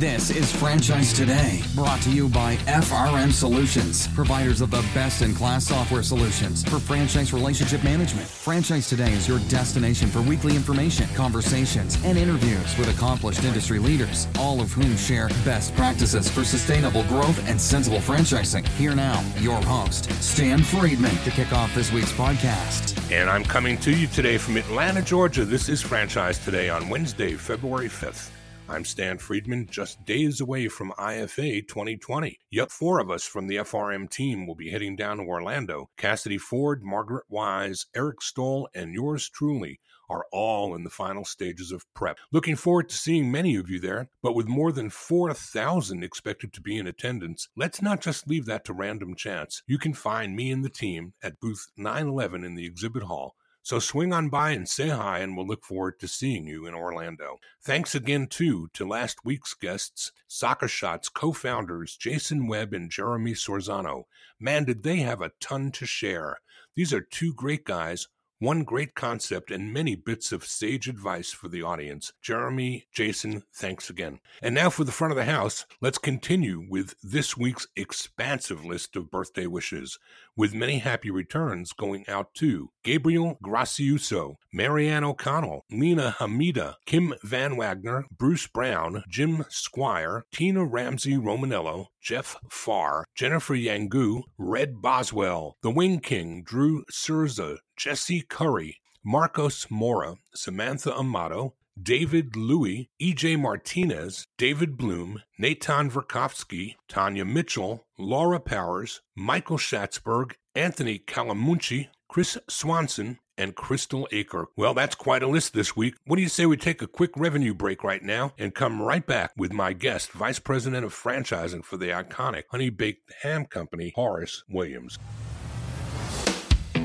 This is Franchise Today, brought to you by FRM Solutions, providers of the best in class software solutions for franchise relationship management. Franchise Today is your destination for weekly information, conversations, and interviews with accomplished industry leaders, all of whom share best practices for sustainable growth and sensible franchising. Here now, your host, Stan Friedman, to kick off this week's podcast. And I'm coming to you today from Atlanta, Georgia. This is Franchise Today on Wednesday, February 5th. I'm Stan Friedman, just days away from IFA 2020. Yet four of us from the FRM team will be heading down to Orlando. Cassidy Ford, Margaret Wise, Eric Stoll, and yours truly are all in the final stages of prep. Looking forward to seeing many of you there, but with more than 4,000 expected to be in attendance, let's not just leave that to random chance. You can find me and the team at booth 911 in the exhibit hall so swing on by and say hi, and we'll look forward to seeing you in Orlando. Thanks again, too, to last week's guests, Soccer Shots co founders Jason Webb and Jeremy Sorzano. Man, did they have a ton to share! These are two great guys one great concept and many bits of sage advice for the audience. Jeremy, Jason, thanks again. And now for the front of the house, let's continue with this week's expansive list of birthday wishes, with many happy returns going out to Gabriel Graciuso, Marianne O'Connell, Lena Hamida, Kim Van Wagner, Bruce Brown, Jim Squire, Tina Ramsey Romanello, Jeff Farr, Jennifer Yangu, Red Boswell, The Wing King, Drew Surza, Jesse Curry, Marcos Mora, Samantha Amato, David Louie, EJ Martinez, David Bloom, Natan Verkovsky, Tanya Mitchell, Laura Powers, Michael Schatzberg, Anthony Calamucci, Chris Swanson, and Crystal Aker. Well, that's quite a list this week. What do you say we take a quick revenue break right now and come right back with my guest, Vice President of Franchising for the iconic Honey Baked Ham Company, Horace Williams.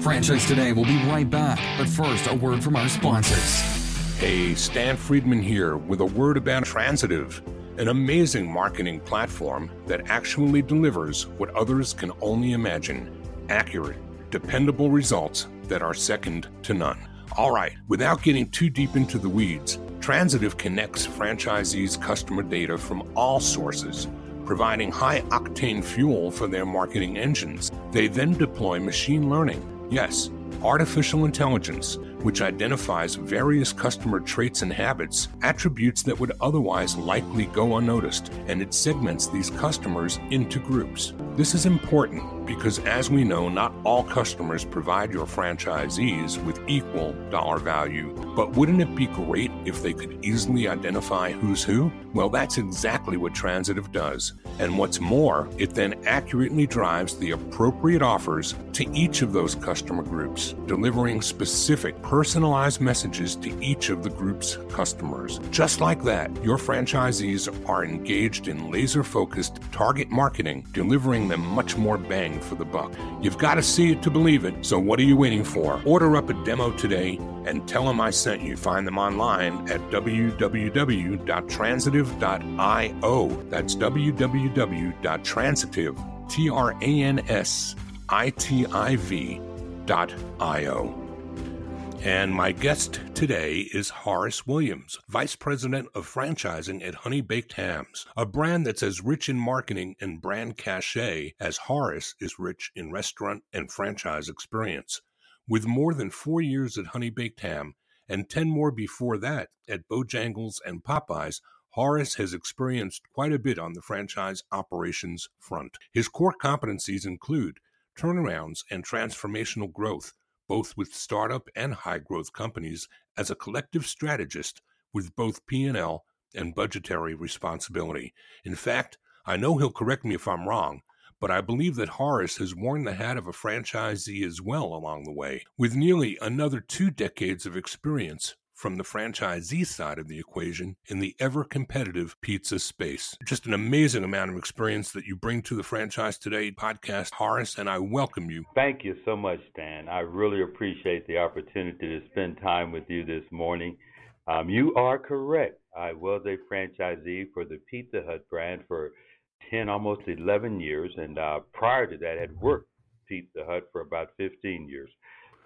Franchise Today will be right back, but first, a word from our sponsors. Hey, Stan Friedman here with a word about Transitive, an amazing marketing platform that actually delivers what others can only imagine accurate, dependable results that are second to none. All right, without getting too deep into the weeds, Transitive connects franchisees' customer data from all sources providing high octane fuel for their marketing engines. They then deploy machine learning Yes, artificial intelligence, which identifies various customer traits and habits, attributes that would otherwise likely go unnoticed, and it segments these customers into groups. This is important because, as we know, not all customers provide your franchisees with equal dollar value. But wouldn't it be great if they could easily identify who's who? Well, that's exactly what Transitive does. And what's more, it then accurately drives the appropriate offers to each of those customer groups, delivering specific personalized messages to each of the group's customers. Just like that, your franchisees are engaged in laser focused target marketing, delivering them much more bang for the buck. You've got to see it to believe it, so what are you waiting for? Order up a demo today and tell them I sent you. Find them online at www.transitive.io. That's www.transitive, T R A N S I T I V dot And my guest today is Horace Williams, Vice President of Franchising at Honey Baked Hams, a brand that's as rich in marketing and brand cachet as Horace is rich in restaurant and franchise experience. With more than four years at Honey Baked Ham and 10 more before that at Bojangles and Popeyes, Horace has experienced quite a bit on the franchise operations front. His core competencies include turnarounds and transformational growth both with startup and high growth companies as a collective strategist with both P&L and budgetary responsibility. In fact, I know he'll correct me if I'm wrong, but I believe that Horace has worn the hat of a franchisee as well along the way, with nearly another two decades of experience from the franchisee side of the equation in the ever competitive pizza space. Just an amazing amount of experience that you bring to the Franchise Today podcast, Horace, and I welcome you. Thank you so much, Dan. I really appreciate the opportunity to spend time with you this morning. Um, you are correct. I was a franchisee for the Pizza Hut brand for 10, almost 11 years, and uh, prior to that, had worked Pizza Hut for about 15 years.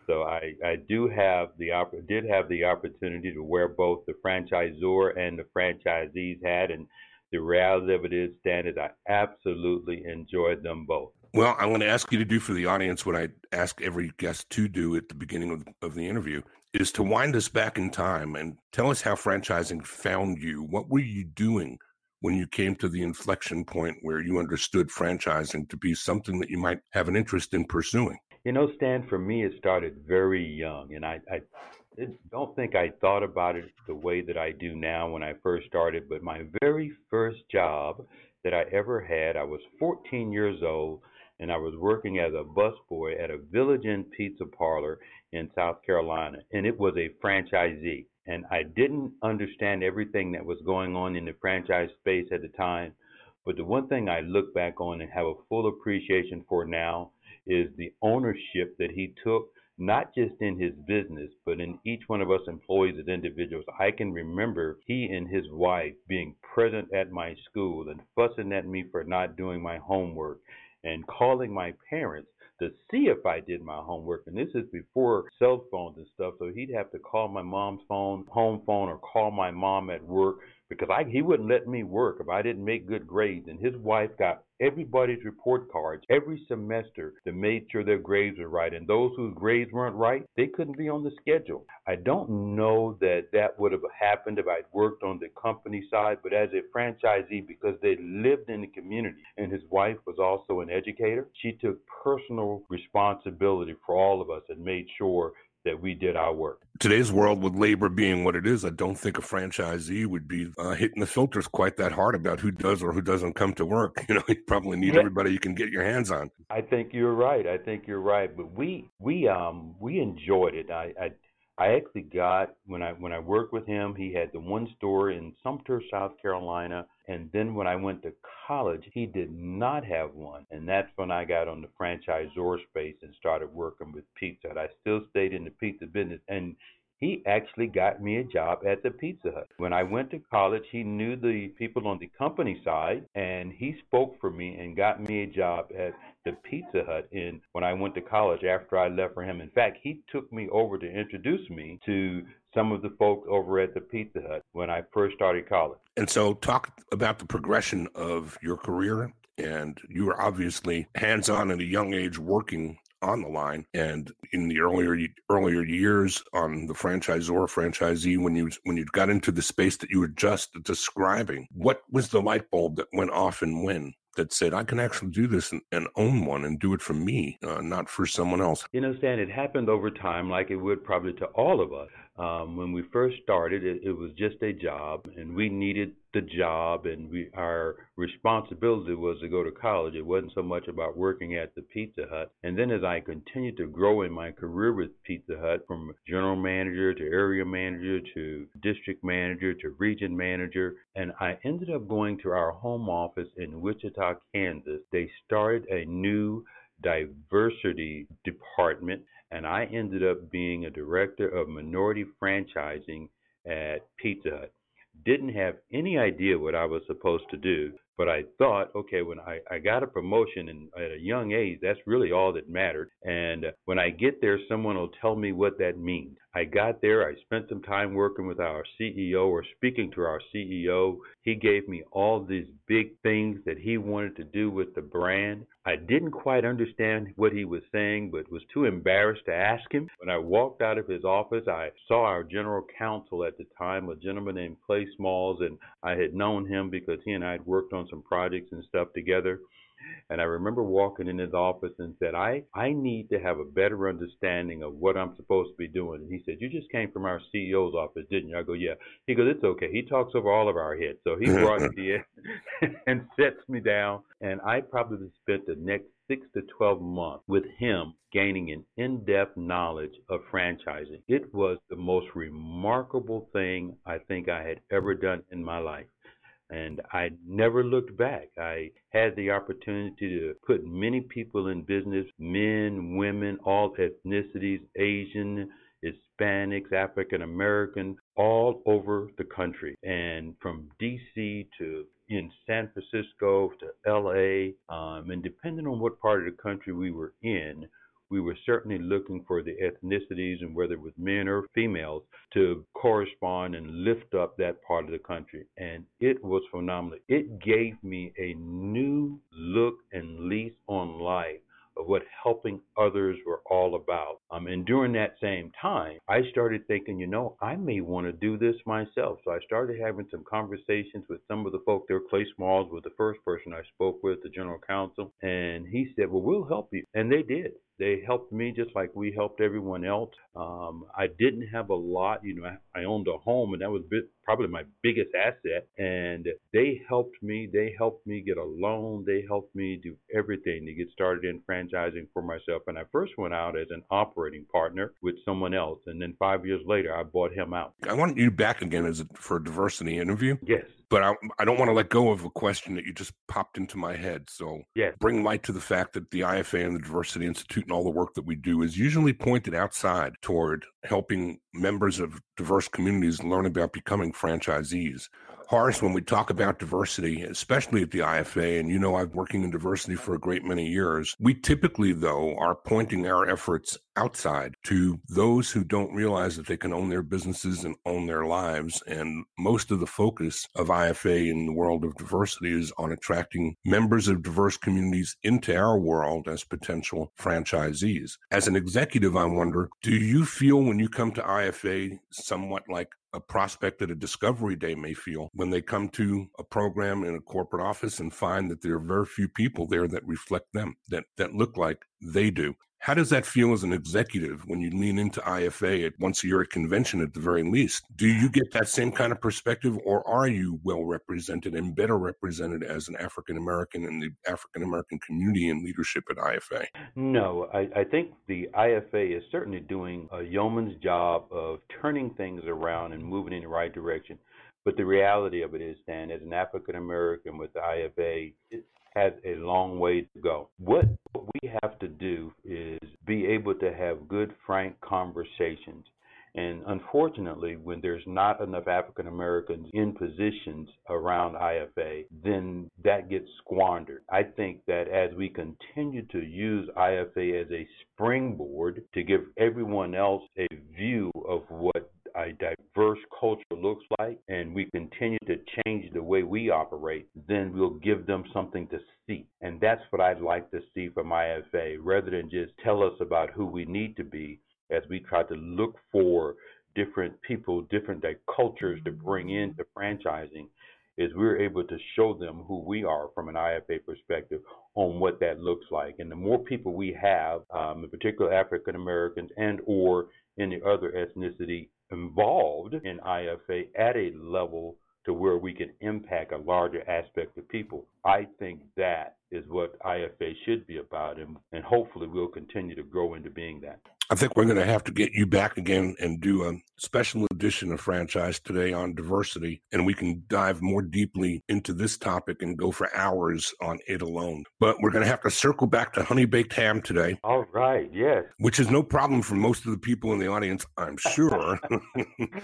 So I, I do have the did have the opportunity to wear both the franchisor and the franchisees hat and the reality of it is, Stan, is I absolutely enjoyed them both. Well, I'm going to ask you to do for the audience what I ask every guest to do at the beginning of, of the interview is to wind us back in time and tell us how franchising found you. What were you doing when you came to the inflection point where you understood franchising to be something that you might have an interest in pursuing? You know, Stan, for me, it started very young, and I, I don't think I thought about it the way that I do now when I first started. But my very first job that I ever had, I was 14 years old, and I was working as a busboy at a Village Inn Pizza Parlor in South Carolina, and it was a franchisee. And I didn't understand everything that was going on in the franchise space at the time. But the one thing I look back on and have a full appreciation for now is the ownership that he took, not just in his business, but in each one of us employees as individuals. I can remember he and his wife being present at my school and fussing at me for not doing my homework and calling my parents to see if I did my homework. And this is before cell phones and stuff. So he'd have to call my mom's phone, home phone, or call my mom at work because I, he wouldn't let me work if I didn't make good grades. And his wife got everybody's report cards every semester to make sure their grades were right. And those whose grades weren't right, they couldn't be on the schedule. I don't know that that would have happened if I'd worked on the company side, but as a franchisee, because they lived in the community and his wife was also an educator, she took personal responsibility for all of us and made sure that we did our work. Today's world, with labor being what it is, I don't think a franchisee would be uh, hitting the filters quite that hard about who does or who doesn't come to work. You know, you probably need yeah. everybody you can get your hands on. I think you're right. I think you're right. But we we um we enjoyed it. I, I I actually got when I when I worked with him, he had the one store in Sumter, South Carolina, and then when I went to college, he did not have one, and that's when I got on the franchisor space and started working with pizza. And I still stayed in the pizza business, and he actually got me a job at the Pizza Hut. When I went to college, he knew the people on the company side, and he spoke for me and got me a job at the Pizza Hut in when I went to college after I left for him. In fact, he took me over to introduce me to some of the folks over at the Pizza Hut when I first started college. And so, talk about the progression of your career. And you were obviously hands on at a young age working on the line. And in the earlier earlier years on the franchisor franchisee, when you when you got into the space that you were just describing, what was the light bulb that went off and when? That said, I can actually do this and, and own one and do it for me, uh, not for someone else. You know, Stan, it happened over time, like it would probably to all of us. Um, when we first started, it, it was just a job, and we needed the job, and we our responsibility was to go to college. It wasn't so much about working at the Pizza Hut. And then as I continued to grow in my career with Pizza Hut, from general manager to area manager to district manager to region manager, and I ended up going to our home office in Wichita, Kansas. They started a new diversity department and I ended up being a director of minority franchising at Pizza Hut. Didn't have any idea what I was supposed to do, but I thought, okay, when I, I got a promotion and at a young age, that's really all that mattered. And when I get there, someone will tell me what that means. I got there, I spent some time working with our CEO or speaking to our CEO. He gave me all these big things that he wanted to do with the brand. I didn't quite understand what he was saying, but was too embarrassed to ask him. When I walked out of his office, I saw our general counsel at the time, a gentleman named Clay Smalls, and I had known him because he and I had worked on some projects and stuff together. And I remember walking in his office and said, I, I need to have a better understanding of what I'm supposed to be doing. And he said, You just came from our CEO's office, didn't you? I go, Yeah. He goes, It's okay. He talks over all of our heads. So he brought me in and sets me down. And I probably spent the next six to 12 months with him gaining an in depth knowledge of franchising. It was the most remarkable thing I think I had ever done in my life and I never looked back. I had the opportunity to put many people in business men, women, all ethnicities, Asian, Hispanics, African American, all over the country. And from DC to in San Francisco to LA, um, and depending on what part of the country we were in, we were certainly looking for the ethnicities and whether it was men or females to correspond and lift up that part of the country. And it was phenomenal. It gave me a new look and lease on life of what helping others were all about. Um, and during that same time, I started thinking, you know, I may want to do this myself. So I started having some conversations with some of the folk there. Clay Smalls was the first person I spoke with, the general counsel, and he said, well, we'll help you. And they did. They helped me just like we helped everyone else. Um, I didn't have a lot, you know. I, I owned a home, and that was bit, probably my biggest asset. And they helped me. They helped me get a loan. They helped me do everything to get started in franchising for myself. And I first went out as an operating partner with someone else, and then five years later, I bought him out. I want you back again as a, for a diversity interview. Yes but I, I don't want to let go of a question that you just popped into my head. So yes. bring light to the fact that the IFA and the Diversity Institute and all the work that we do is usually pointed outside toward helping members of diverse communities learn about becoming franchisees. Horace, when we talk about diversity, especially at the IFA, and you know I've working in diversity for a great many years, we typically, though, are pointing our efforts outside to those who don't realize that they can own their businesses and own their lives. And most of the focus of IFA in the world of diversity is on attracting members of diverse communities into our world as potential franchisees. As an executive, I wonder, do you feel when you come to IFA somewhat like a prospect at a discovery day may feel when they come to a program in a corporate office and find that there are very few people there that reflect them, that, that look like they do. How does that feel as an executive when you lean into IFA at once a year at convention at the very least? Do you get that same kind of perspective, or are you well represented and better represented as an African American in the African American community and leadership at IFA? No, I, I think the IFA is certainly doing a yeoman's job of turning things around and moving in the right direction. But the reality of it is, Dan, as an African American with the IFA, it, has a long way to go. What we have to do is be able to have good, frank conversations. And unfortunately, when there's not enough African Americans in positions around IFA, then that gets squandered. I think that as we continue to use IFA as a springboard to give everyone else a view of what a diverse culture looks like and we continue to change the way we operate, then we'll give them something to see. And that's what I'd like to see from IFA rather than just tell us about who we need to be as we try to look for different people, different cultures to bring into franchising is we're able to show them who we are from an IFA perspective on what that looks like. And the more people we have, um, in particular African Americans and or any other ethnicity involved in IFA at a level to where we can impact a larger aspect of people. I think that is what IFA should be about, and, and hopefully we'll continue to grow into being that. I think we're going to have to get you back again and do a special edition of Franchise Today on diversity, and we can dive more deeply into this topic and go for hours on it alone. But we're going to have to circle back to honey baked ham today. All right, yes. Which is no problem for most of the people in the audience, I'm sure.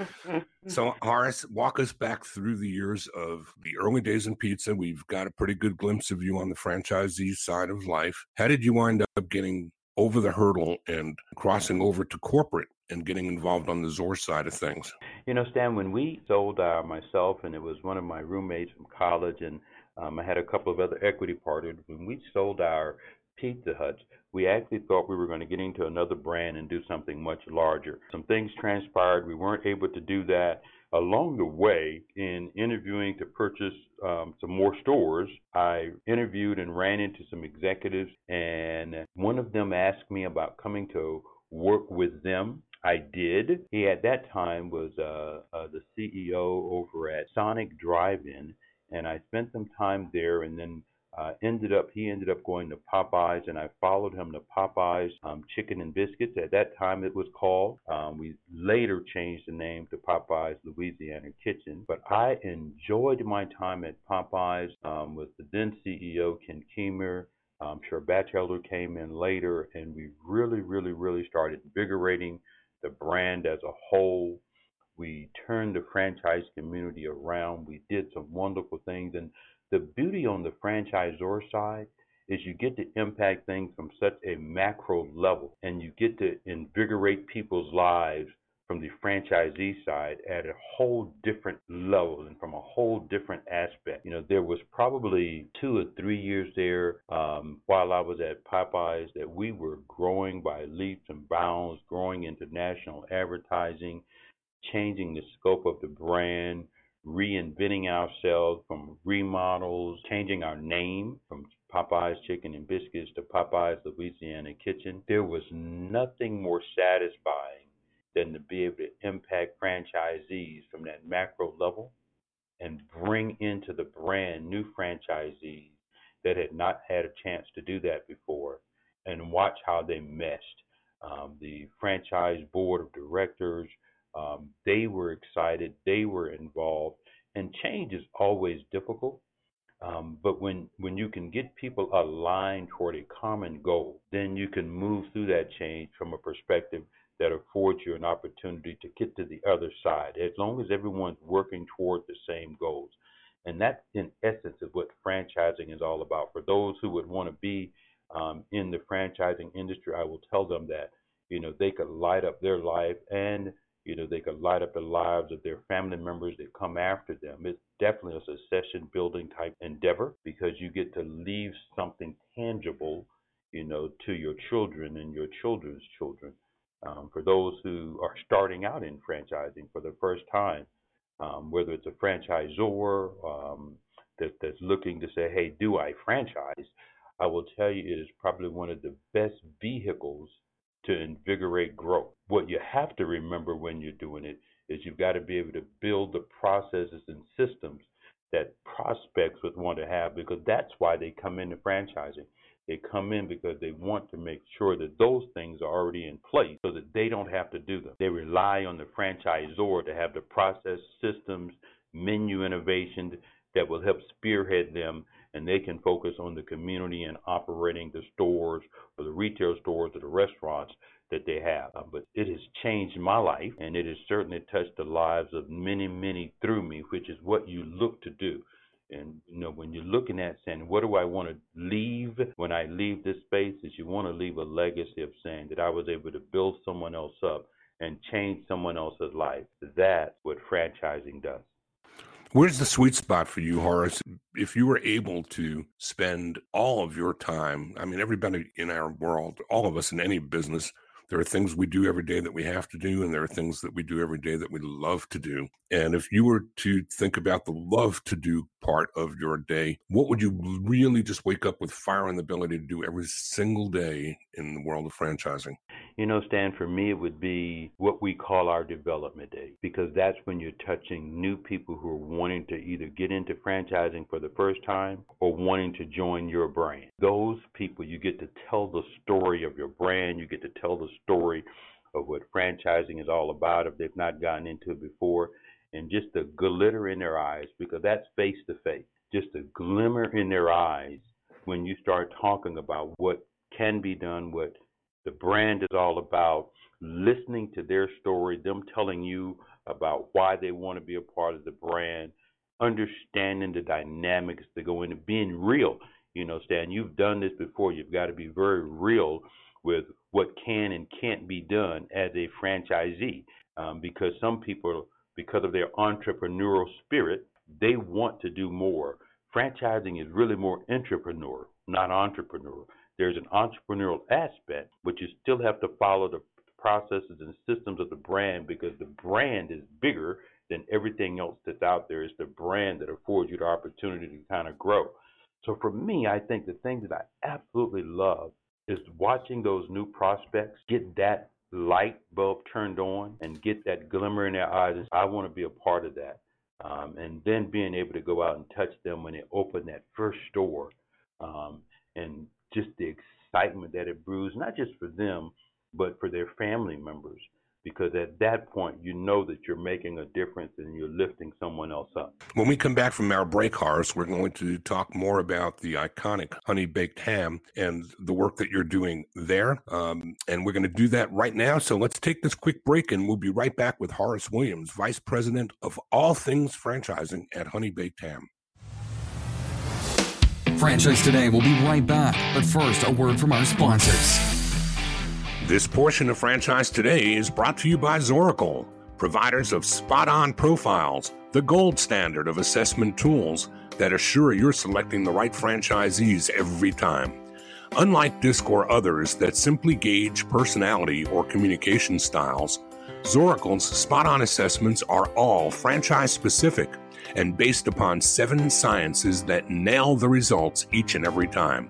so, Horace, walk us back through the years of the early days in pizza. We've got a pretty good glimpse of you on the franchisee side of life. How did you wind up getting over the hurdle and crossing over to corporate and getting involved on the Zor side of things? You know, Stan, when we sold uh, myself, and it was one of my roommates from college, and um, I had a couple of other equity partners, when we sold our Pizza Huts, we actually thought we were going to get into another brand and do something much larger. Some things transpired. We weren't able to do that along the way, in interviewing to purchase um, some more stores, I interviewed and ran into some executives, and one of them asked me about coming to work with them. I did. He at that time was uh, uh, the CEO over at Sonic Drive-In, and I spent some time there, and then uh, ended up he ended up going to Popeyes, and I followed him to Popeyes um, Chicken and Biscuits. At that time, it was called. Um, we later changed the name to Popeyes Louisiana Kitchen. But I enjoyed my time at Popeyes um, with the then CEO Ken Keymer. I'm sure Bachelder came in later, and we really, really, really started invigorating the brand as a whole. We turned the franchise community around. We did some wonderful things, and the beauty on the franchisor side is you get to impact things from such a macro level and you get to invigorate people's lives from the franchisee side at a whole different level and from a whole different aspect. You know, there was probably two or three years there um, while I was at Popeyes that we were growing by leaps and bounds, growing into national advertising, changing the scope of the brand, reinventing ourselves from remodels, changing our name from Popeyes Chicken and Biscuits to Popeyes Louisiana Kitchen. There was nothing more satisfying than to be able to impact franchisees from that macro level and bring into the brand new franchisees that had not had a chance to do that before and watch how they meshed. Um, the franchise board of directors, um, they were excited, they were involved, and change is always difficult. Um, but when, when you can get people aligned toward a common goal, then you can move through that change from a perspective that affords you an opportunity to get to the other side, as long as everyone's working toward the same goals. And that, in essence, is what franchising is all about. For those who would want to be um, in the franchising industry, I will tell them that you know they could light up their life and you know they could light up the lives of their family members that come after them. It's definitely a succession building type endeavor because you get to leave something tangible, you know, to your children and your children's children. Um, for those who are starting out in franchising for the first time, um, whether it's a franchisor um, that, that's looking to say, hey, do I franchise? I will tell you it is probably one of the best vehicles to invigorate growth. What you have to remember when you're doing it is you've got to be able to build the processes and systems that prospects would want to have because that's why they come into franchising. They come in because they want to make sure that those things are already in place so that they don't have to do them. They rely on the franchisor to have the process, systems, menu innovations that will help spearhead them and they can focus on the community and operating the stores or the retail stores or the restaurants that they have. Uh, but it has changed my life and it has certainly touched the lives of many, many through me, which is what you look to do. And you know, when you're looking at saying, what do I want to leave when I leave this space, is you want to leave a legacy of saying that I was able to build someone else up and change someone else's life. That's what franchising does. Where's the sweet spot for you, Horace? If you were able to spend all of your time, I mean, everybody in our world, all of us in any business, there are things we do every day that we have to do, and there are things that we do every day that we love to do. And if you were to think about the love to do part of your day, what would you really just wake up with fire and the ability to do every single day in the world of franchising? You know, Stan, for me, it would be what we call our development day because that's when you're touching new people who are wanting to either get into franchising for the first time or wanting to join your brand. Those people, you get to tell the story of your brand, you get to tell the story of what franchising is all about if they've not gotten into it before, and just the glitter in their eyes because that's face to face. Just a glimmer in their eyes when you start talking about what can be done, what the brand is all about listening to their story, them telling you about why they want to be a part of the brand, understanding the dynamics that go into being real. You know, Stan, you've done this before. You've got to be very real with what can and can't be done as a franchisee um, because some people, because of their entrepreneurial spirit, they want to do more. Franchising is really more entrepreneur, not entrepreneur there's an entrepreneurial aspect, but you still have to follow the processes and systems of the brand because the brand is bigger than everything else that's out there. It's the brand that affords you the opportunity to kind of grow. So for me, I think the thing that I absolutely love is watching those new prospects get that light bulb turned on and get that glimmer in their eyes. I want to be a part of that. Um, and then being able to go out and touch them when they open that first store um, and just the excitement that it brews, not just for them, but for their family members. Because at that point, you know that you're making a difference and you're lifting someone else up. When we come back from our break, Horace, we're going to talk more about the iconic honey baked ham and the work that you're doing there. Um, and we're going to do that right now. So let's take this quick break and we'll be right back with Horace Williams, Vice President of all things franchising at Honey Baked Ham. Franchise Today will be right back, but first, a word from our sponsors. This portion of Franchise Today is brought to you by Zoracle, providers of spot on profiles, the gold standard of assessment tools that assure you're selecting the right franchisees every time. Unlike DISC or others that simply gauge personality or communication styles, Zoracle's spot on assessments are all franchise specific and based upon seven sciences that nail the results each and every time.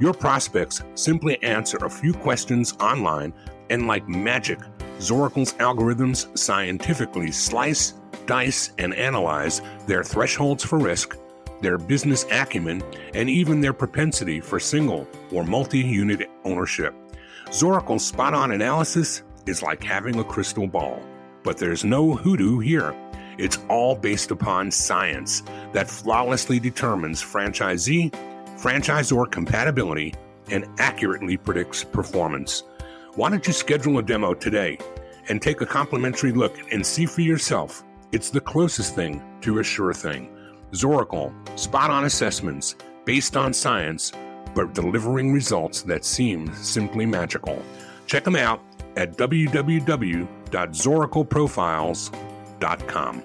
Your prospects simply answer a few questions online, and like magic, Zoracle's algorithms scientifically slice, dice, and analyze their thresholds for risk, their business acumen, and even their propensity for single or multi unit ownership. Zoracle's spot on analysis is like having a crystal ball, but there's no hoodoo here. It's all based upon science that flawlessly determines franchisee, franchisor compatibility, and accurately predicts performance. Why don't you schedule a demo today and take a complimentary look and see for yourself? It's the closest thing to a sure thing. Zoracle, spot on assessments based on science, but delivering results that seem simply magical. Check them out at www.zoracleprofiles.com.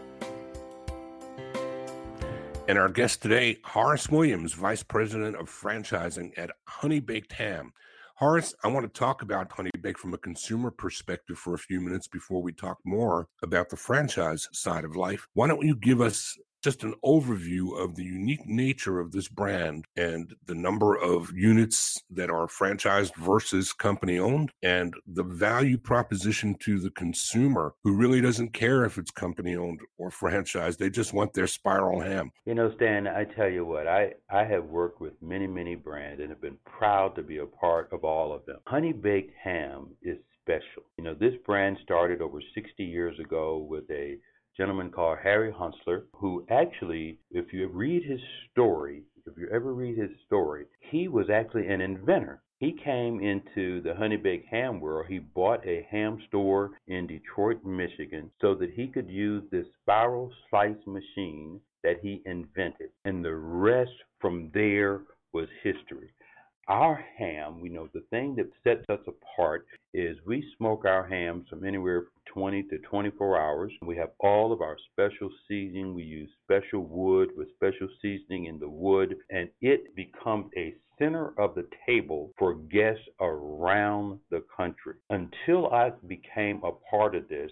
And our guest today, Horace Williams, Vice President of Franchising at Honey Baked Ham. Horace, I want to talk about Honey Baked from a consumer perspective for a few minutes before we talk more about the franchise side of life. Why don't you give us just an overview of the unique nature of this brand and the number of units that are franchised versus company owned and the value proposition to the consumer who really doesn't care if it's company owned or franchised. They just want their spiral ham. You know, Stan, I tell you what, I, I have worked with many, many brands and have been proud to be a part of all of them. Honey Baked Ham is special. You know, this brand started over 60 years ago with a gentleman called Harry Hoenselaar, who actually, if you read his story, if you ever read his story, he was actually an inventor. He came into the honey baked ham world. He bought a ham store in Detroit, Michigan, so that he could use this spiral slice machine that he invented. And the rest from there was history. Our ham, we know the thing that sets us apart is we smoke our hams from anywhere from 20 to 24 hours. We have all of our special seasoning. We use special wood with special seasoning in the wood, and it becomes a center of the table for guests around the country. Until I became a part of this,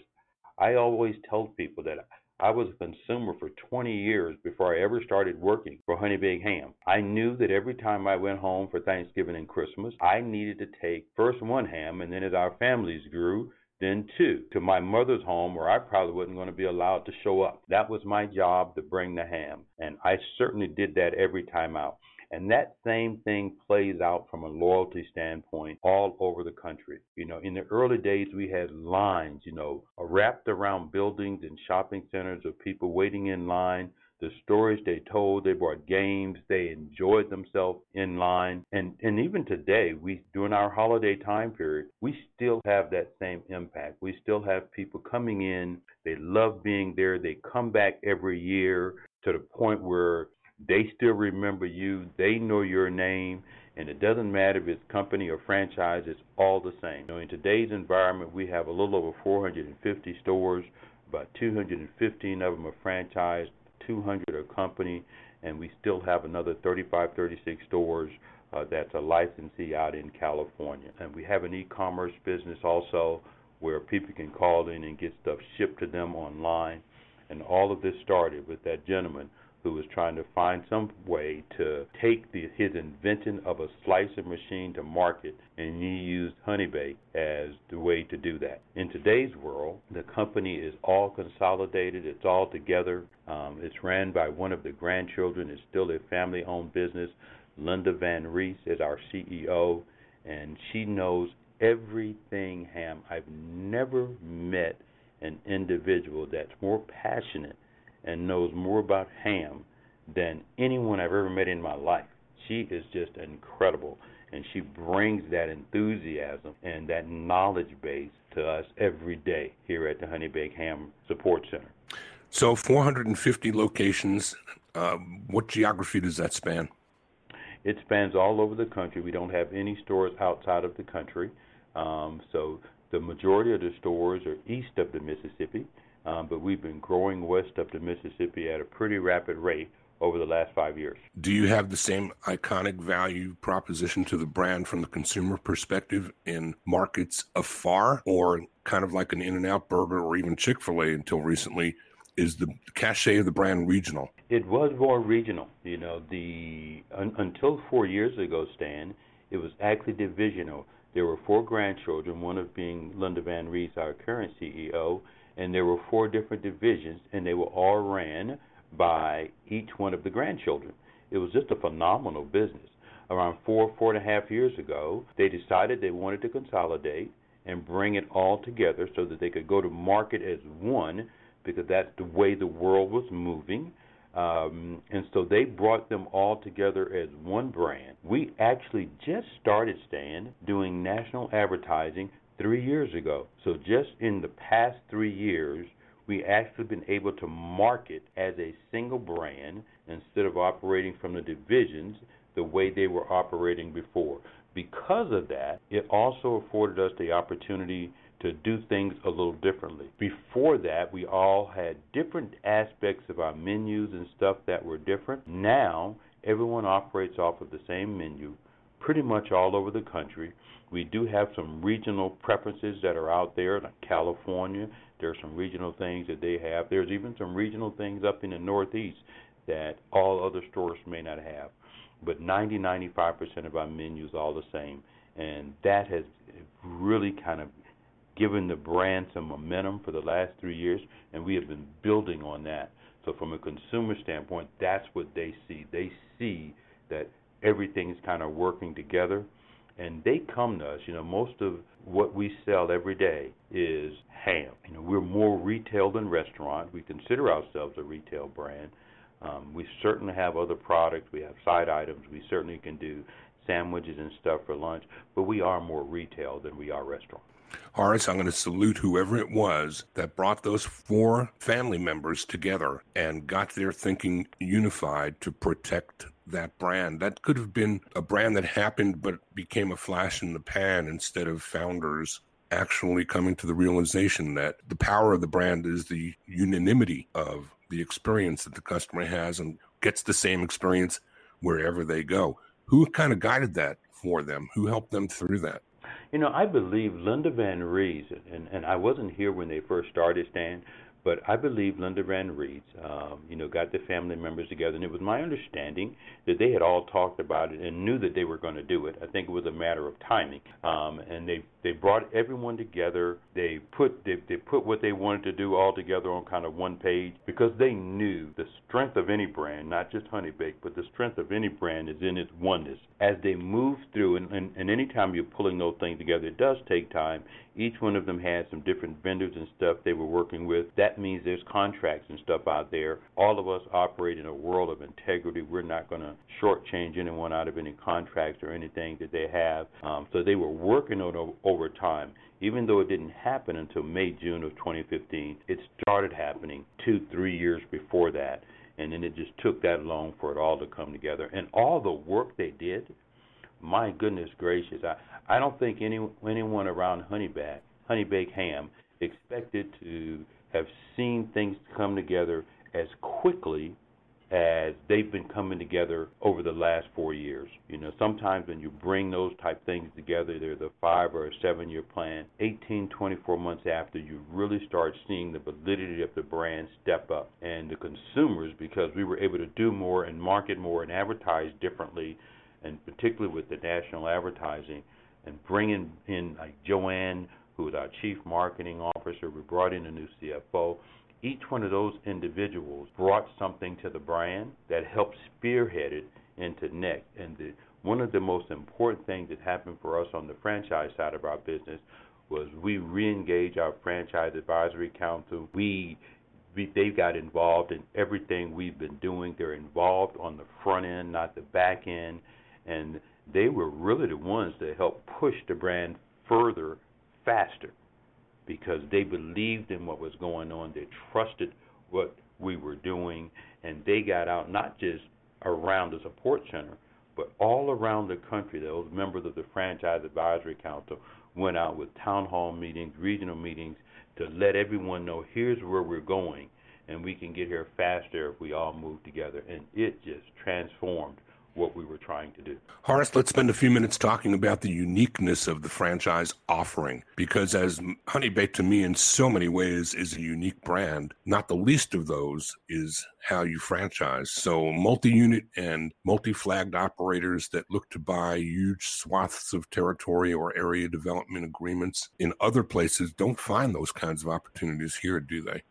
I always told people that I was a consumer for 20 years before I ever started working for Honey Baked Ham. I knew that every time I went home for Thanksgiving and Christmas, I needed to take first one ham, and then as our families grew, then two to my mother's home where I probably wasn't going to be allowed to show up. That was my job to bring the ham, and I certainly did that every time out. And that same thing plays out from a loyalty standpoint all over the country. You know, in the early days, we had lines, you know, wrapped around buildings and shopping centers of people waiting in line. The stories they told, they brought games, they enjoyed themselves in line. And, and even today, we during our holiday time period, we still have that same impact. We still have people coming in, they love being there, they come back every year to the point where they still remember you. They know your name. And it doesn't matter if it's company or franchise, it's all the same. You know, in today's environment, we have a little over 450 stores, about 215 of them are franchised, 200 are company, and we still have another 35, 36 stores uh, that's a licensee out in California. And we have an e commerce business also where people can call in and get stuff shipped to them online. And all of this started with that gentleman who was trying to find some way to take the, his invention of a slicer machine to market, and he used Honeybake as the way to do that. In today's world, the company is all consolidated, it's all together. Um, it's ran by one of the grandchildren, it's still a family owned business. Linda Van Rees is our CEO, and she knows everything ham. I've never met an individual that's more passionate and knows more about ham than anyone I've ever met in my life. She is just incredible, and she brings that enthusiasm and that knowledge base to us every day here at the Honey Baked Ham Support Center. So, 450 locations. Uh, what geography does that span? It spans all over the country. We don't have any stores outside of the country. Um, so the majority of the stores are east of the Mississippi, um, but we've been growing west of the Mississippi at a pretty rapid rate over the last five years. Do you have the same iconic value proposition to the brand from the consumer perspective in markets afar, or kind of like an In N Out burger or even Chick fil A until recently? Is the cachet of the brand regional? It was more regional. You know, the un, until four years ago, Stan, it was actually divisional. There were four grandchildren, one of being Linda Van Rees, our current CEO, and there were four different divisions, and they were all ran by each one of the grandchildren. It was just a phenomenal business. Around four, four and a half years ago, they decided they wanted to consolidate and bring it all together so that they could go to market as one because that's the way the world was moving. Um, and so they brought them all together as one brand. We actually just started, Stan, doing national advertising three years ago. So just in the past three years, we actually been able to market as a single brand instead of operating from the divisions the way they were operating before. Because of that, it also afforded us the opportunity to do things a little differently. Before that, we all had different aspects of our menus and stuff that were different. Now, everyone operates off of the same menu pretty much all over the country. We do have some regional preferences that are out there, like California there's some regional things that they have. There's even some regional things up in the Northeast that all other stores may not have. But 90, 95% of our menus all the same, and that has really kind of given the brand some momentum for the last three years, and we have been building on that. So from a consumer standpoint, that's what they see. They see that everything is kind of working together and they come to us. You know, most of what we sell every day is ham. You know, we're more retail than restaurant. We consider ourselves a retail brand. Um, we certainly have other products. We have side items. We certainly can do sandwiches and stuff for lunch, but we are more retail than we are restaurant. Horace, I'm going to salute whoever it was that brought those four family members together and got their thinking unified to protect that brand. That could have been a brand that happened but became a flash in the pan instead of founders actually coming to the realization that the power of the brand is the unanimity of the experience that the customer has and gets the same experience wherever they go. Who kind of guided that for them? Who helped them through that? You know, I believe Linda Van Rees, and, and I wasn't here when they first started, Stan, but I believe Linda Van Rees, um, you know, got the family members together, and it was my understanding that they had all talked about it and knew that they were going to do it. I think it was a matter of timing, um, and they they brought everyone together. They put they, they put what they wanted to do all together on kind of one page because they knew the strength of any brand, not just Honey Bake, but the strength of any brand is in its oneness. As they move through, and, and, and anytime you're pulling those things together, it does take time. Each one of them had some different vendors and stuff they were working with. That means there's contracts and stuff out there. All of us operate in a world of integrity. We're not going to shortchange anyone out of any contracts or anything that they have. Um, so they were working on over time. Even though it didn't happen until May, June of 2015, it started happening two, three years before that. And then it just took that long for it all to come together. And all the work they did, my goodness gracious, I, I don't think any anyone around Honeybake, Honeybake Ham expected to have seen things come together as quickly as they've been coming together over the last four years. You know, sometimes when you bring those type things together, there's a five or a seven year plan. 18, 24 months after, you really start seeing the validity of the brand step up. And the consumers, because we were able to do more and market more and advertise differently, and particularly with the national advertising, and bringing in like Joanne, who is our chief marketing officer, we brought in a new CFO each one of those individuals brought something to the brand that helped spearhead it into next. And the, one of the most important things that happened for us on the franchise side of our business was we re-engaged our franchise advisory council. We, we they got involved in everything we've been doing. They're involved on the front end, not the back end, and they were really the ones that helped push the brand further, faster because they believed in what was going on. They trusted what we were doing, and they got out not just around the support center, But all around the country, those members of the Franchise Advisory Council went out with town hall meetings, regional meetings, to let everyone know here's where we're going, and we can get here faster if we all move together. And it just transformed what we were trying to do. Horace, let's spend a few minutes talking about the uniqueness of the franchise offering because as Honey Baked to me in so many ways is a unique brand, not the least of those is how you franchise. So multi-unit and multi-flagged operators that look to buy huge swaths of territory or area development agreements in other places don't find those kinds of opportunities here, do they?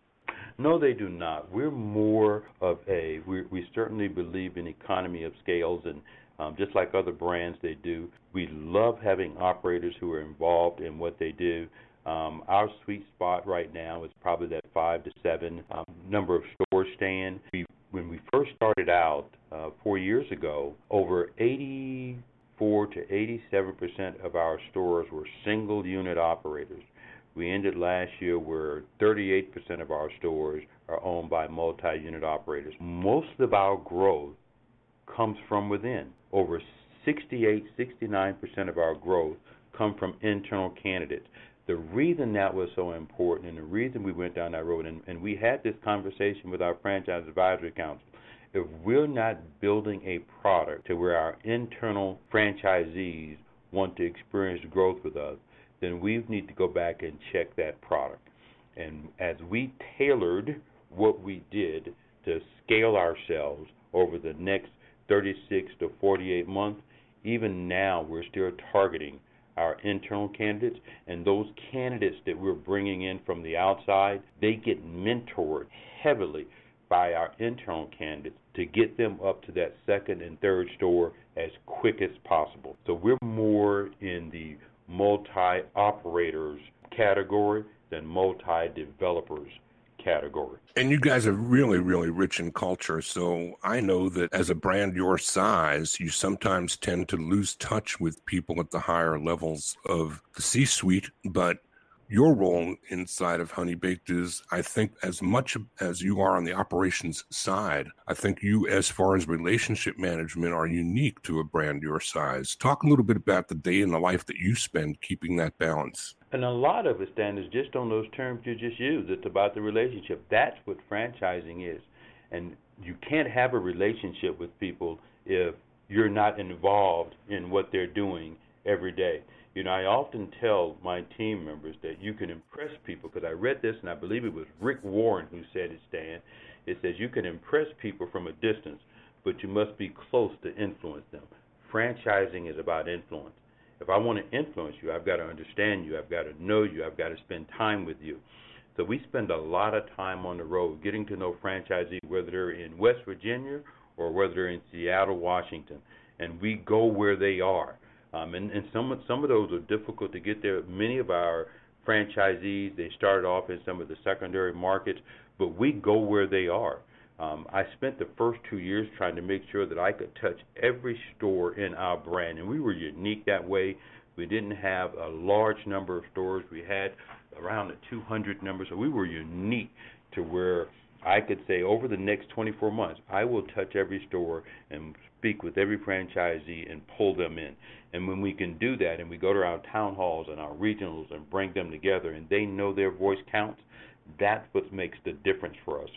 No, they do not. We're more of a, we, we certainly believe in economy of scales and um, just like other brands they do. We love having operators who are involved in what they do. Um, our sweet spot right now is probably that five to seven um, number of stores stand. We, when we first started out uh, four years ago, over 84 to 87 percent of our stores were single unit operators. We ended last year where 38% of our stores are owned by multi unit operators. Most of our growth comes from within. Over 68, 69% of our growth come from internal candidates. The reason that was so important and the reason we went down that road, and, and we had this conversation with our franchise advisory council, if we're not building a product to where our internal franchisees want to experience growth with us, then we need to go back and check that product. And as we tailored what we did to scale ourselves over the next 36 to 48 months, even now we're still targeting our internal candidates and those candidates that we're bringing in from the outside, they get mentored heavily by our internal candidates to get them up to that second and third store as quick as possible. So we're more in the multi operators category than multi developers category. And you guys are really, really rich in culture. So I know that as a brand your size, you sometimes tend to lose touch with people at the higher levels of the C suite, but your role inside of Honey Baked is, I think, as much as you are on the operations side, I think you, as far as relationship management, are unique to a brand your size. Talk a little bit about the day in the life that you spend keeping that balance. And a lot of it, Stan, is just on those terms you just used. It's about the relationship. That's what franchising is. And you can't have a relationship with people if you're not involved in what they're doing every day. You know, I often tell my team members that you can impress people because I read this and I believe it was Rick Warren who said it, Stan. It says you can impress people from a distance, but you must be close to influence them. Franchising is about influence. If I want to influence you, I've got to understand you, I've got to know you, I've got to spend time with you. So we spend a lot of time on the road getting to know franchisees, whether they're in West Virginia or whether they're in Seattle, Washington, and we go where they are. Um, and, and some some of those are difficult to get there. Many of our franchisees they started off in some of the secondary markets, but we go where they are. Um, I spent the first two years trying to make sure that I could touch every store in our brand, and we were unique that way. We didn't have a large number of stores. We had around the 200 number, so we were unique to where I could say over the next 24 months, I will touch every store and speak with every franchisee and pull them in. And when we can do that and we go to our town halls and our regionals and bring them together and they know their voice counts, that's what makes the difference for us.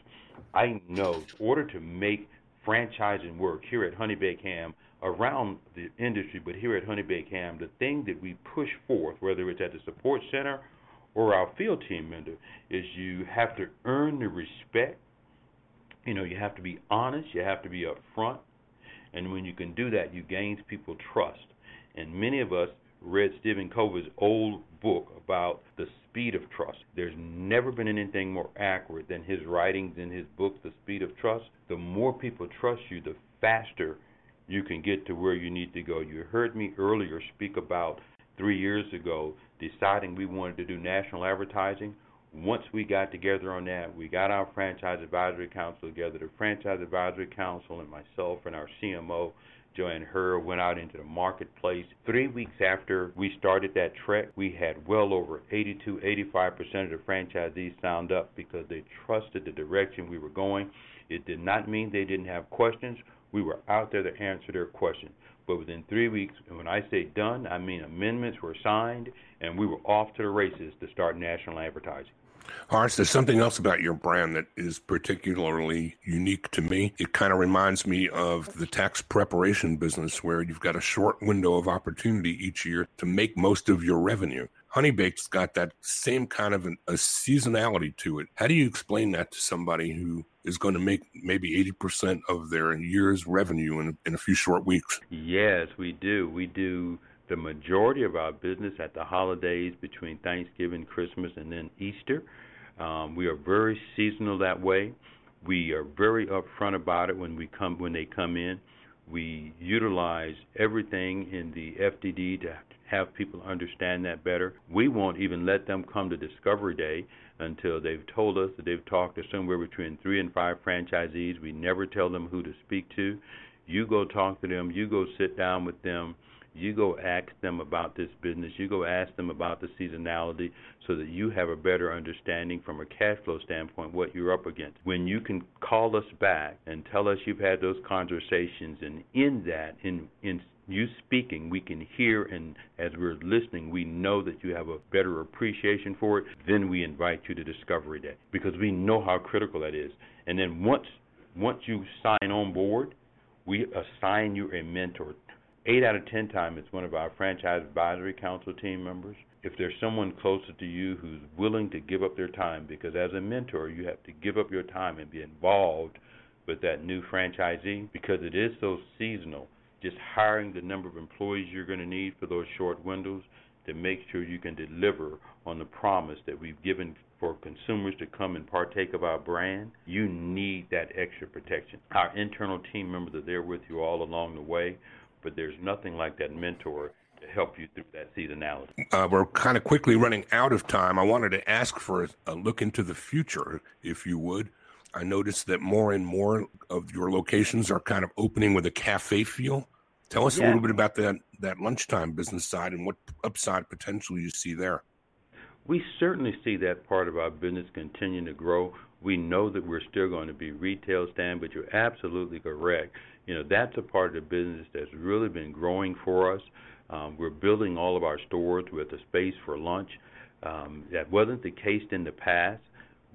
I know in order to make franchising work here at Honey Baked Ham around the industry, but here at Honey Baked Ham, the thing that we push forth, whether it's at the support center or our field team member is you have to earn the respect. You know, you have to be honest, you have to be upfront, and when you can do that, you gain people trust. And many of us read Stephen Covey's old book about the speed of trust. There's never been anything more accurate than his writings in his book, The Speed of Trust. The more people trust you, the faster you can get to where you need to go. You heard me earlier speak about three years ago deciding we wanted to do national advertising. Once we got together on that, we got our franchise advisory council together. The franchise advisory council and myself and our CMO, Joanne Herr, went out into the marketplace. Three weeks after we started that trek, we had well over 82, 85% of the franchisees signed up because they trusted the direction we were going. It did not mean they didn't have questions. We were out there to answer their questions. But within three weeks, and when I say done, I mean amendments were signed, and we were off to the races to start national advertising. Horace, there's something else about your brand that is particularly unique to me. It kind of reminds me of the tax preparation business where you've got a short window of opportunity each year to make most of your revenue. Honey Baked's got that same kind of an, a seasonality to it. How do you explain that to somebody who is going to make maybe 80% of their year's revenue in, in a few short weeks? Yes, we do. We do the majority of our business at the holidays between Thanksgiving, Christmas, and then Easter. Um, we are very seasonal that way. We are very upfront about it when we come when they come in. We utilize everything in the FDD to have people understand that better. We won't even let them come to Discovery Day until they've told us that they've talked to somewhere between three and five franchisees. We never tell them who to speak to. You go talk to them, you go sit down with them, you go ask them about this business, you go ask them about the seasonality so that you have a better understanding from a cash flow standpoint what you're up against. When you can call us back and tell us you've had those conversations and in that in in you speaking, we can hear, and as we're listening, we know that you have a better appreciation for it. Then we invite you to Discovery Day because we know how critical that is. And then once once you sign on board, we assign you a mentor. Eight out of ten times, it's one of our franchise advisory council team members. If there's someone closer to you who's willing to give up their time, because as a mentor, you have to give up your time and be involved with that new franchisee because it is so seasonal just hiring the number of employees you're going to need for those short windows to make sure you can deliver on the promise that we've given for consumers to come and partake of our brand, you need that extra protection. Our internal team members are there with you all along the way, but there's nothing like that mentor to help you through that seasonality. Uh, we're kind of quickly running out of time. I wanted to ask for a look into the future, if you would. I noticed that more and more of your locations are kind of opening with a cafe feel. Tell us yeah. a little bit about that that lunchtime business side and what upside potential you see there. We certainly see that part of our business continuing to grow. We know that we're still going to be retail stand, but you're absolutely correct. You know that's a part of the business that's really been growing for us. Um, we're building all of our stores with a space for lunch. Um, that wasn't the case in the past.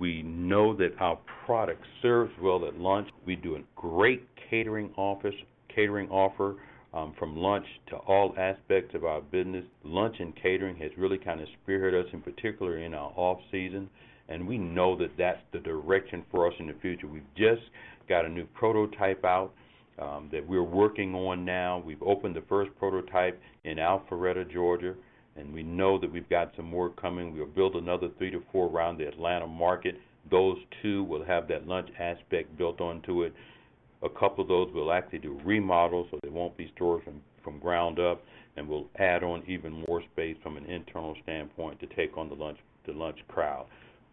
We know that our product serves well at lunch. We do a great catering office, catering offer um, from lunch to all aspects of our business. Lunch and catering has really kind of spearheaded us, in particular in our off season, and we know that that's the direction for us in the future. We've just got a new prototype out um, that we're working on now. We've opened the first prototype in Alpharetta, Georgia, and we know that we've got some more coming. We'll build another three to four around the Atlanta market. Those two will have that lunch aspect built onto it. A couple of those will actually do remodels, so they won't be stores from, from ground up, and we'll add on even more space from an internal standpoint to take on the lunch the lunch crowd.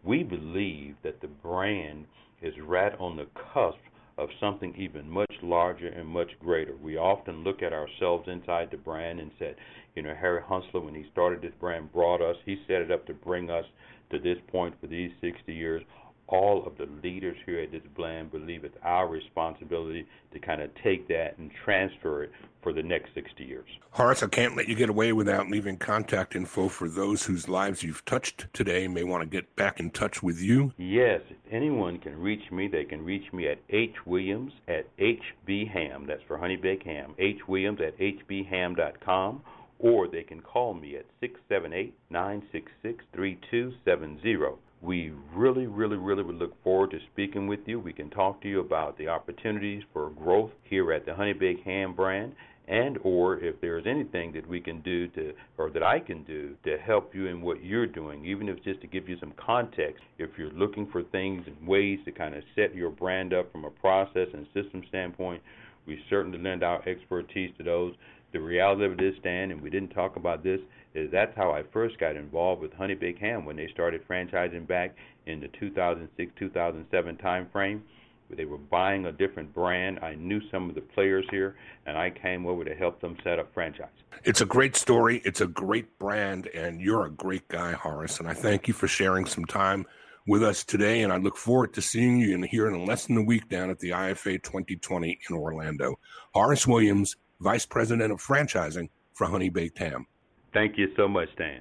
We believe that the brand is right on the cusp of something even much larger and much greater. We often look at ourselves inside the brand and said, you know, Harry Hoenselaar, when he started this brand, brought us, he set it up to bring us to this point for these 60 years all of the leaders here at this brand believe it's our responsibility to kind of take that and transfer it for the next 60 years. Horace, I can't let you get away without leaving contact info for those whose lives you've touched today may want to get back in touch with you. Yes, if anyone can reach me. They can reach me at H. Williams at hbham, That's for Honey Baked Ham. H. Williams at HBHam.com. Or they can call me at 678 966 3270 we really, really, really would look forward to speaking with you. We can talk to you about the opportunities for growth here at the Honey Baked Ham brand and or if there's anything that we can do to or that I can do to help you in what you're doing, even if it's just to give you some context. If you're looking for things and ways to kind of set your brand up from a process and system standpoint, we certainly lend our expertise to those. The reality of it is, Stan, and we didn't talk about this, is that's how I first got involved with Honey Baked Ham when they started franchising back in the 2006-2007 time frame. They were buying a different brand. I knew some of the players here, and I came over to help them set up franchise. It's a great story. It's a great brand, and you're a great guy, Horace. And I thank you for sharing some time with us today, and I look forward to seeing you in here in less than a week down at the IFA 2020 in Orlando. Horace Williams, Vice President of Franchising for Honey Baked Ham. Thank you so much, Dan.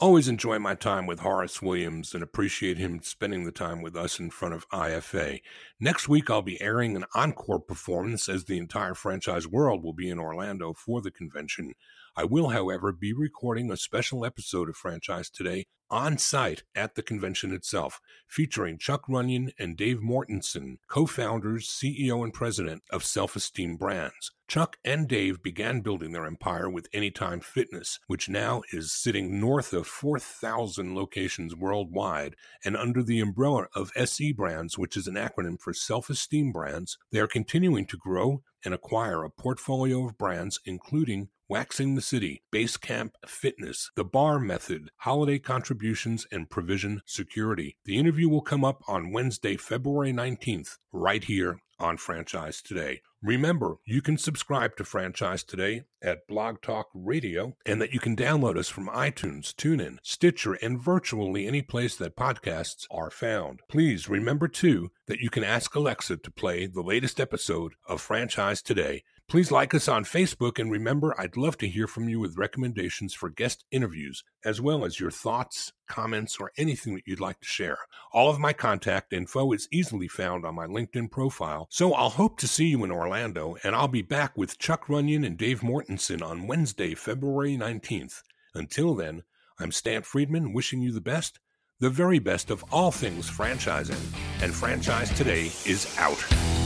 Always enjoy my time with Horace Williams and appreciate him spending the time with us in front of IFA. Next week, I'll be airing an encore performance as the entire franchise world will be in Orlando for the convention. I will, however, be recording a special episode of Franchise Today on site at the convention itself, featuring Chuck Runyon and Dave Mortensen, co founders, CEO, and president of Self Esteem Brands. Chuck and Dave began building their empire with Anytime Fitness, which now is sitting north of 4,000 locations worldwide. And under the umbrella of SE Brands, which is an acronym for Self Esteem Brands, they are continuing to grow and acquire a portfolio of brands, including Waxing the City, Base Camp Fitness, The Bar Method, Holiday Contributions, and Provision Security. The interview will come up on Wednesday, February 19th, right here on Franchise Today. Remember, you can subscribe to Franchise Today at Blog Talk Radio and that you can download us from iTunes, TuneIn, Stitcher, and virtually any place that podcasts are found. Please remember, too, that you can ask Alexa to play the latest episode of Franchise Today Please like us on Facebook and remember, I'd love to hear from you with recommendations for guest interviews, as well as your thoughts, comments, or anything that you'd like to share. All of my contact info is easily found on my LinkedIn profile, so I'll hope to see you in Orlando, and I'll be back with Chuck Runyon and Dave Mortensen on Wednesday, February 19th. Until then, I'm Stan Friedman wishing you the best, the very best of all things franchising, and Franchise Today is out.